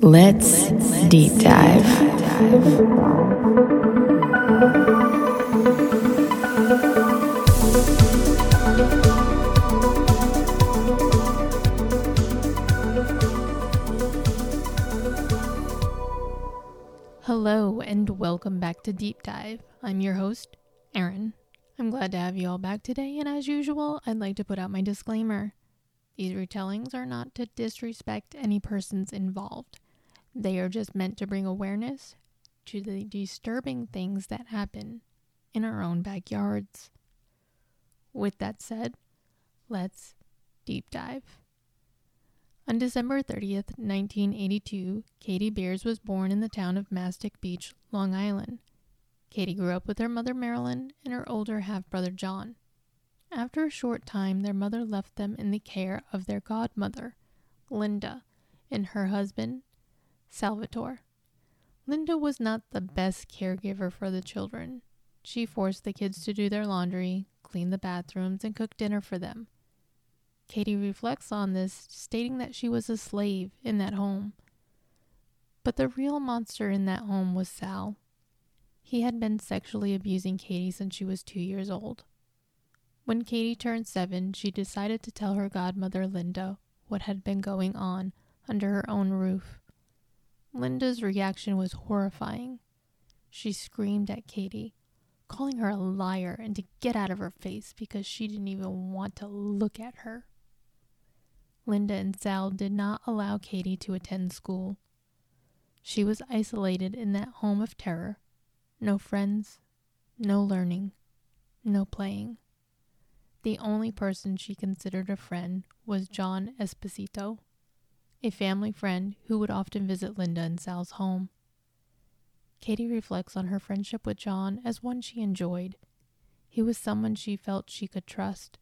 Let's deep dive. Hello and welcome back to Deep Dive. I'm your host, Erin. I'm glad to have you all back today, and as usual, I'd like to put out my disclaimer. These retellings are not to disrespect any persons involved. They are just meant to bring awareness to the disturbing things that happen in our own backyards. With that said, let's deep dive. On December 30th, 1982, Katie Beers was born in the town of Mastic Beach, Long Island. Katie grew up with her mother Marilyn and her older half brother John. After a short time, their mother left them in the care of their godmother, Linda, and her husband, Salvatore. Linda was not the best caregiver for the children. She forced the kids to do their laundry, clean the bathrooms, and cook dinner for them. Katie reflects on this, stating that she was a slave in that home. But the real monster in that home was Sal. He had been sexually abusing Katie since she was two years old. When Katie turned seven, she decided to tell her godmother Linda what had been going on under her own roof. Linda's reaction was horrifying. She screamed at Katie, calling her a liar and to get out of her face because she didn't even want to look at her. Linda and Sal did not allow Katie to attend school. She was isolated in that home of terror. No friends, no learning, no playing. The only person she considered a friend was John Esposito, a family friend who would often visit Linda and Sal's home. Katie reflects on her friendship with John as one she enjoyed. He was someone she felt she could trust.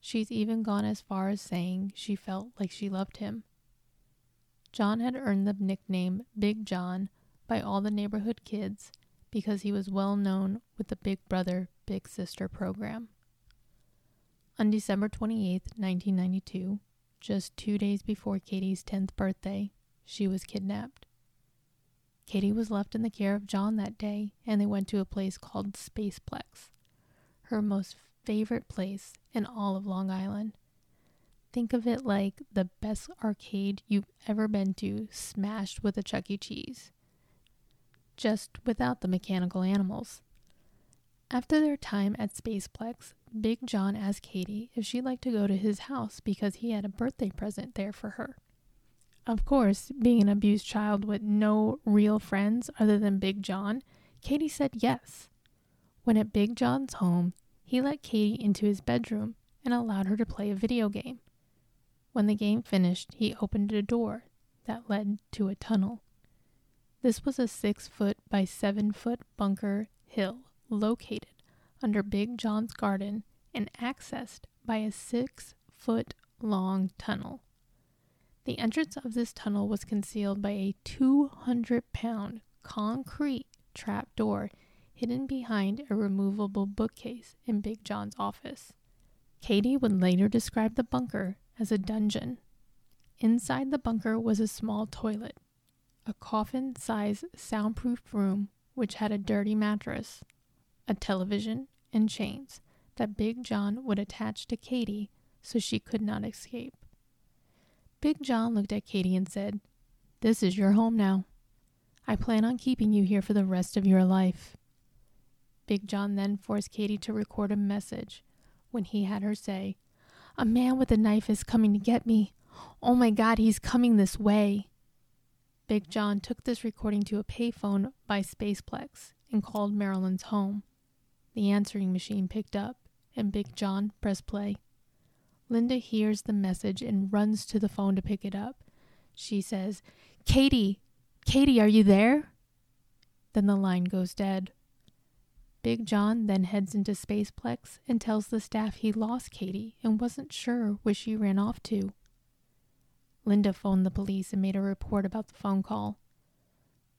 She's even gone as far as saying she felt like she loved him. John had earned the nickname Big John by all the neighborhood kids because he was well known with the Big Brother, Big Sister program. On December 28, 1992, just two days before Katie's 10th birthday, she was kidnapped. Katie was left in the care of John that day, and they went to a place called Spaceplex, her most favorite place in all of Long Island. Think of it like the best arcade you've ever been to, smashed with a Chuck E. Cheese, just without the mechanical animals. After their time at Spaceplex, Big John asked Katie if she'd like to go to his house because he had a birthday present there for her. Of course, being an abused child with no real friends other than Big John, Katie said yes. When at Big John's home, he let Katie into his bedroom and allowed her to play a video game. When the game finished, he opened a door that led to a tunnel. This was a six foot by seven foot bunker hill located under Big John's garden and accessed by a six foot long tunnel. The entrance of this tunnel was concealed by a 200 pound concrete trap door hidden behind a removable bookcase in Big John's office. Katie would later describe the bunker as a dungeon. Inside the bunker was a small toilet, a coffin sized soundproof room which had a dirty mattress, a television, and chains that Big John would attach to Katie so she could not escape. Big John looked at Katie and said, This is your home now. I plan on keeping you here for the rest of your life. Big John then forced Katie to record a message when he had her say, A man with a knife is coming to get me. Oh my God, he's coming this way. Big John took this recording to a payphone by Spaceplex and called Marilyn's home. The answering machine picked up, and Big John pressed play. Linda hears the message and runs to the phone to pick it up. She says, Katie, Katie, are you there? Then the line goes dead. Big John then heads into Spaceplex and tells the staff he lost Katie and wasn't sure where she ran off to. Linda phoned the police and made a report about the phone call.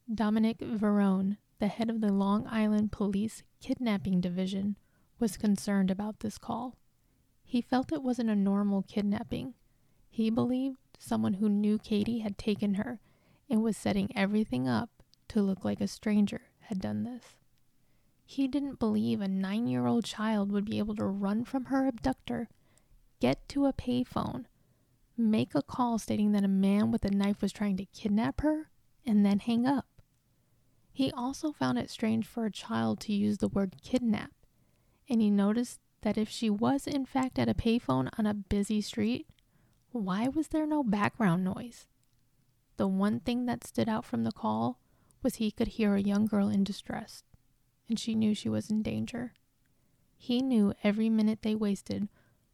Dominick Varrone, the head of the Long Island Police Kidnapping Division, was concerned about this call. He felt it wasn't a normal kidnapping. He believed someone who knew Katie had taken her and was setting everything up to look like a stranger had done this. He didn't believe a nine year old child would be able to run from her abductor, get to a payphone, make a call stating that a man with a knife was trying to kidnap her, and then hang up. He also found it strange for a child to use the word kidnap, and he noticed that if she was in fact at a payphone on a busy street, why was there no background noise? The one thing that stood out from the call was he could hear a young girl in distress, and she knew she was in danger. He knew every minute they wasted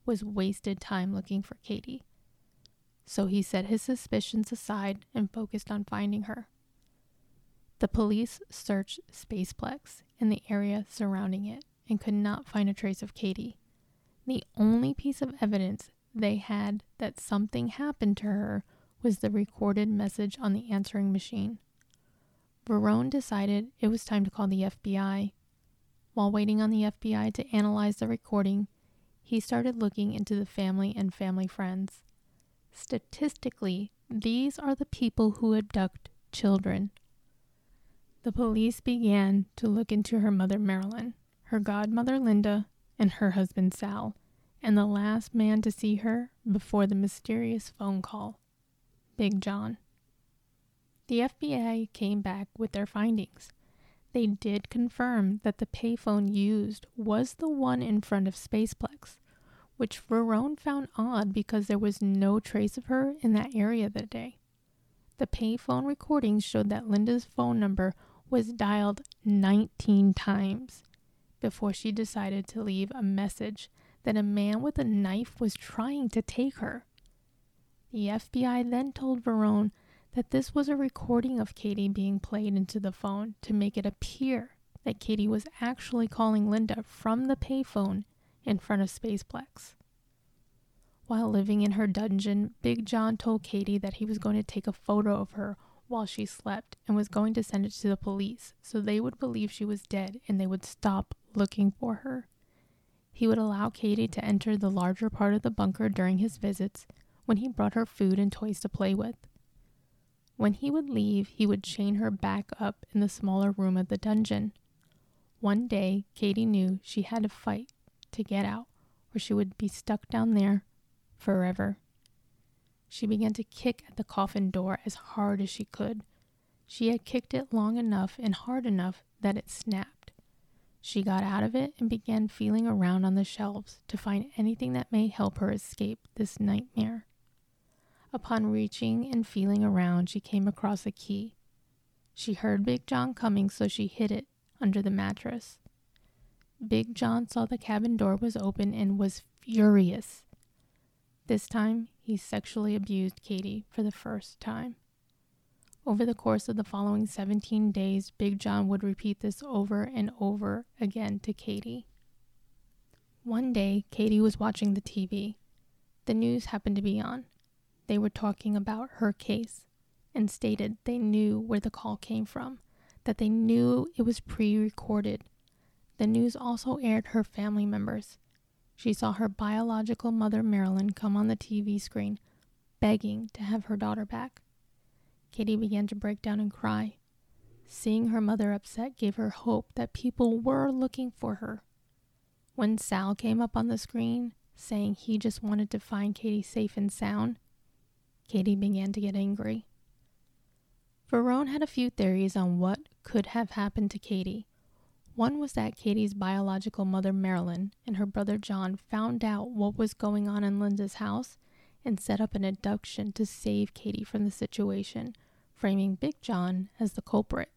was wasted time looking for Katie. So he set his suspicions aside and focused on finding her. The police searched Spaceplex and the area surrounding it and could not find a trace of Katie. The only piece of evidence they had that something happened to her was the recorded message on the answering machine. Varrone decided it was time to call the FBI. While waiting on the FBI to analyze the recording, he started looking into the family and family friends. Statistically, these are the people who abduct children. The police began to look into her mother, Marilyn, her godmother, Linda, and her husband, Sal, and the last man to see her before the mysterious phone call. Big John. The FBI came back with their findings. They did confirm that the payphone used was the one in front of Spaceplex, which Varrone found odd because there was no trace of her in that area that day. The payphone recordings showed that Linda's phone number was dialed 19 times before she decided to leave a message that a man with a knife was trying to take her. The FBI then told Varrone that this was a recording of Katie being played into the phone to make it appear that Katie was actually calling Linda from the payphone in front of Spaceplex. While living in her dungeon, Big John told Katie that he was going to take a photo of her while she slept and was going to send it to the police so they would believe she was dead and they would stop looking for her. He would allow Katie to enter the larger part of the bunker during his visits when he brought her food and toys to play with. When he would leave, he would chain her back up in the smaller room of the dungeon. One day, Katie knew she had to fight to get out, or she would be stuck down there forever. She began to kick at the coffin door as hard as she could. She had kicked it long enough and hard enough that it snapped. She got out of it and began feeling around on the shelves to find anything that may help her escape this nightmare. Upon reaching and feeling around, she came across a key. She heard Big John coming, so she hid it under the mattress. Big John saw the cabin door was open and was furious. This time, he sexually abused Katie for the first time. Over the course of the following 17 days, Big John would repeat this over and over again to Katie. One day, Katie was watching the TV. The news happened to be on. They were talking about her case and stated they knew where the call came from, that they knew it was pre recorded. The news also aired her family members. She saw her biological mother, Marilyn, come on the TV screen, begging to have her daughter back. Katie began to break down and cry. Seeing her mother upset gave her hope that people were looking for her. When Sal came up on the screen, saying he just wanted to find Katie safe and sound, Katie began to get angry. Varrone had a few theories on what could have happened to Katie. One was that Katie's biological mother, Marilyn, and her brother John found out what was going on in Linda's house and set up an abduction to save Katie from the situation, framing Big John as the culprit.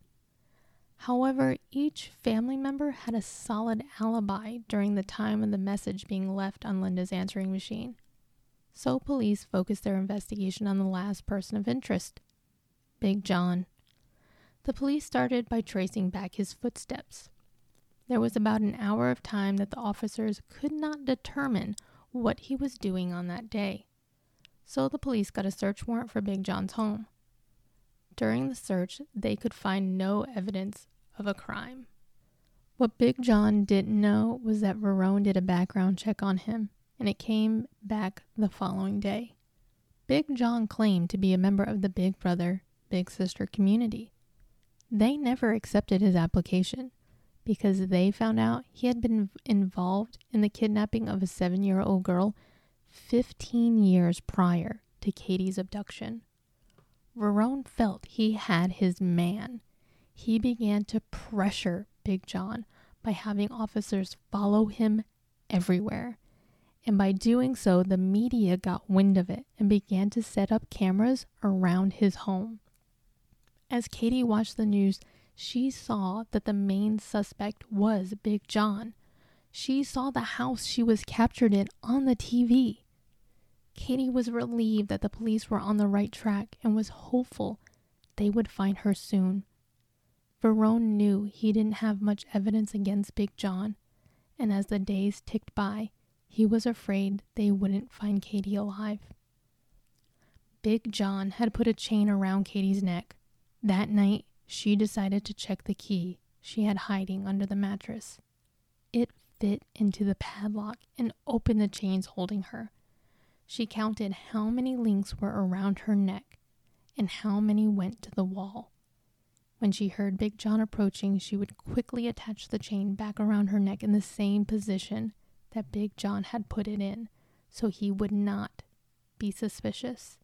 However, each family member had a solid alibi during the time of the message being left on Linda's answering machine so police focused their investigation on the last person of interest Big John. The police started by tracing back his footsteps. There was about an hour of time that the officers could not determine what he was doing on that day. So the police got a search warrant for Big John's home. During the search, they could find no evidence of a crime. What Big John didn't know was that Varrone did a background check on him and it came back the following day. Big John claimed to be a member of the Big Brother Big Sister community. They never accepted his application because they found out he had been involved in the kidnapping of a seven year old girl 15 years prior to Katie's abduction. Varrone felt he had his man. He began to pressure Big John by having officers follow him everywhere. And by doing so, the media got wind of it and began to set up cameras around his home. As Katie watched the news, she saw that the main suspect was Big John. She saw the house she was captured in on the TV. Katie was relieved that the police were on the right track and was hopeful they would find her soon. Varrone knew he didn't have much evidence against Big John, and as the days ticked by, he was afraid they wouldn't find Katie alive. Big John had put a chain around Katie's neck. That night, she decided to check the key she had hiding under the mattress. It fit into the padlock and opened the chains holding her. She counted how many links were around her neck and how many went to the wall. When she heard Big John approaching, she would quickly attach the chain back around her neck in the same position that Big John had put it in so he would not be suspicious.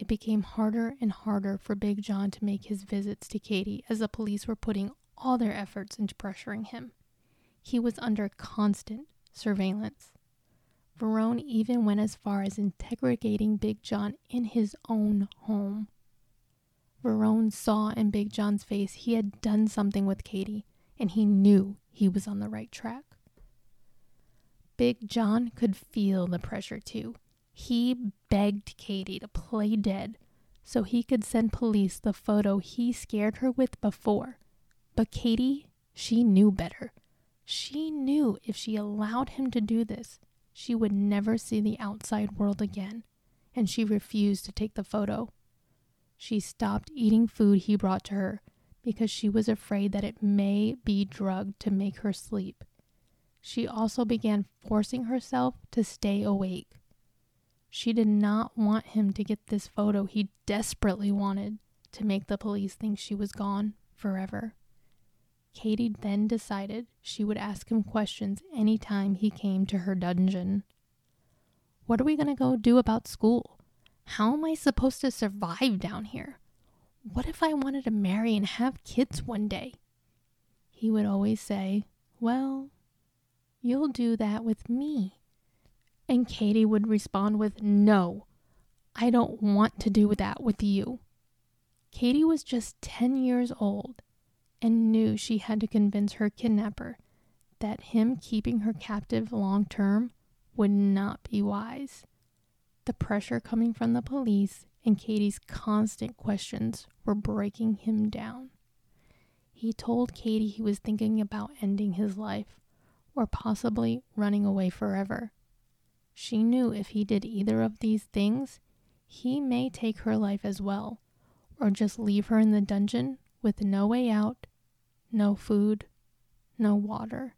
It became harder and harder for Big John to make his visits to Katie as the police were putting all their efforts into pressuring him. He was under constant surveillance. Varrone even went as far as interrogating Big John in his own home. Varrone saw in Big John's face he had done something with Katie, and he knew he was on the right track. Big John could feel the pressure too. He begged Katie to play dead so he could send police the photo he scared her with before. But Katie, she knew better. She knew if she allowed him to do this, she would never see the outside world again, and she refused to take the photo. She stopped eating food he brought to her because she was afraid that it may be drugged to make her sleep. She also began forcing herself to stay awake. She did not want him to get this photo he desperately wanted to make the police think she was gone forever. Katie then decided she would ask him questions any time he came to her dungeon. What are we going to go do about school? How am I supposed to survive down here? What if I wanted to marry and have kids one day? He would always say, Well, you'll do that with me. And Katie would respond with, No, I don't want to do that with you. Katie was just 10 years old and knew she had to convince her kidnapper that him keeping her captive long term would not be wise. The pressure coming from the police and Katie's constant questions were breaking him down. He told Katie he was thinking about ending his life or possibly running away forever. She knew if he did either of these things, he may take her life as well, or just leave her in the dungeon with no way out no food, no water.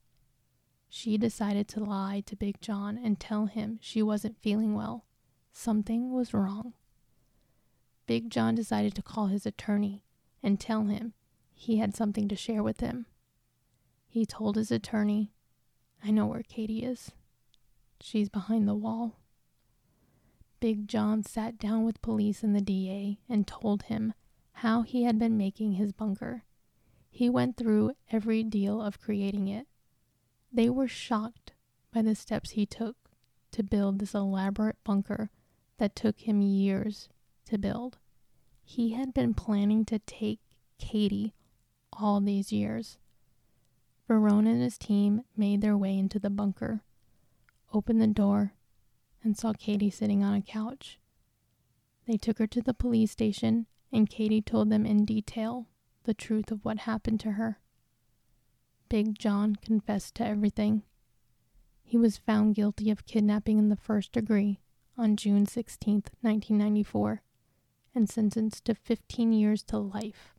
She decided to lie to Big John and tell him she wasn't feeling well. Something was wrong. Big John decided to call his attorney and tell him he had something to share with him. He told his attorney, I know where Katie is. She's behind the wall. Big John sat down with police and the DA and told him how he had been making his bunker he went through every deal of creating it. They were shocked by the steps he took to build this elaborate bunker that took him years to build. He had been planning to take Katie all these years. Varrone and his team made their way into the bunker, opened the door, and saw Katie sitting on a couch. They took her to the police station, and Katie told them in detail the truth of what happened to her. Big John confessed to everything. He was found guilty of kidnapping in the first degree on June 16, 1994, and sentenced to 15 years to life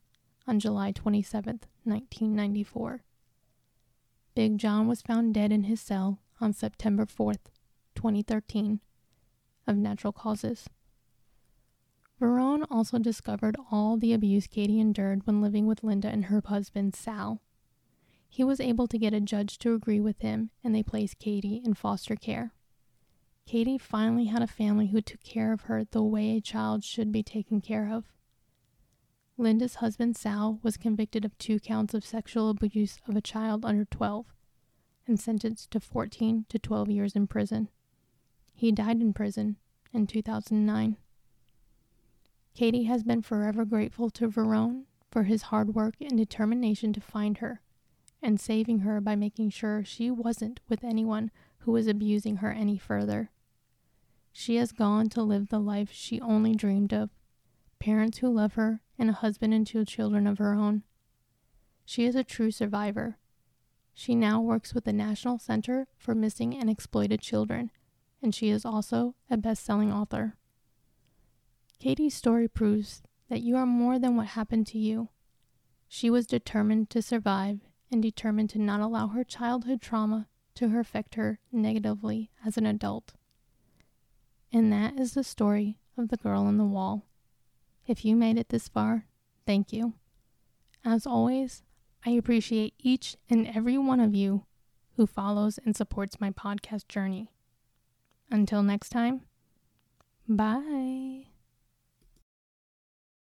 on July 27, 1994. Big John was found dead in his cell on September 4, 2013, of natural causes. Varrone also discovered all the abuse Katie endured when living with Linda and her husband, Sal. He was able to get a judge to agree with him, and they placed Katie in foster care. Katie finally had a family who took care of her the way a child should be taken care of. Linda's husband, Sal, was convicted of two counts of sexual abuse of a child under 12 and sentenced to 14 to 12 years in prison. He died in prison in 2009. Katie has been forever grateful to Varrone for his hard work and determination to find her and saving her by making sure she wasn't with anyone who was abusing her any further. She has gone to live the life she only dreamed of parents who love her, and a husband and two children of her own. She is a true survivor. She now works with the National Center for Missing and Exploited Children, and she is also a best selling author. Katie's story proves that you are more than what happened to you. She was determined to survive and determined to not allow her childhood trauma to affect her negatively as an adult. And that is the story of the girl on the wall. If you made it this far, thank you. As always, I appreciate each and every one of you who follows and supports my podcast journey. Until next time, bye.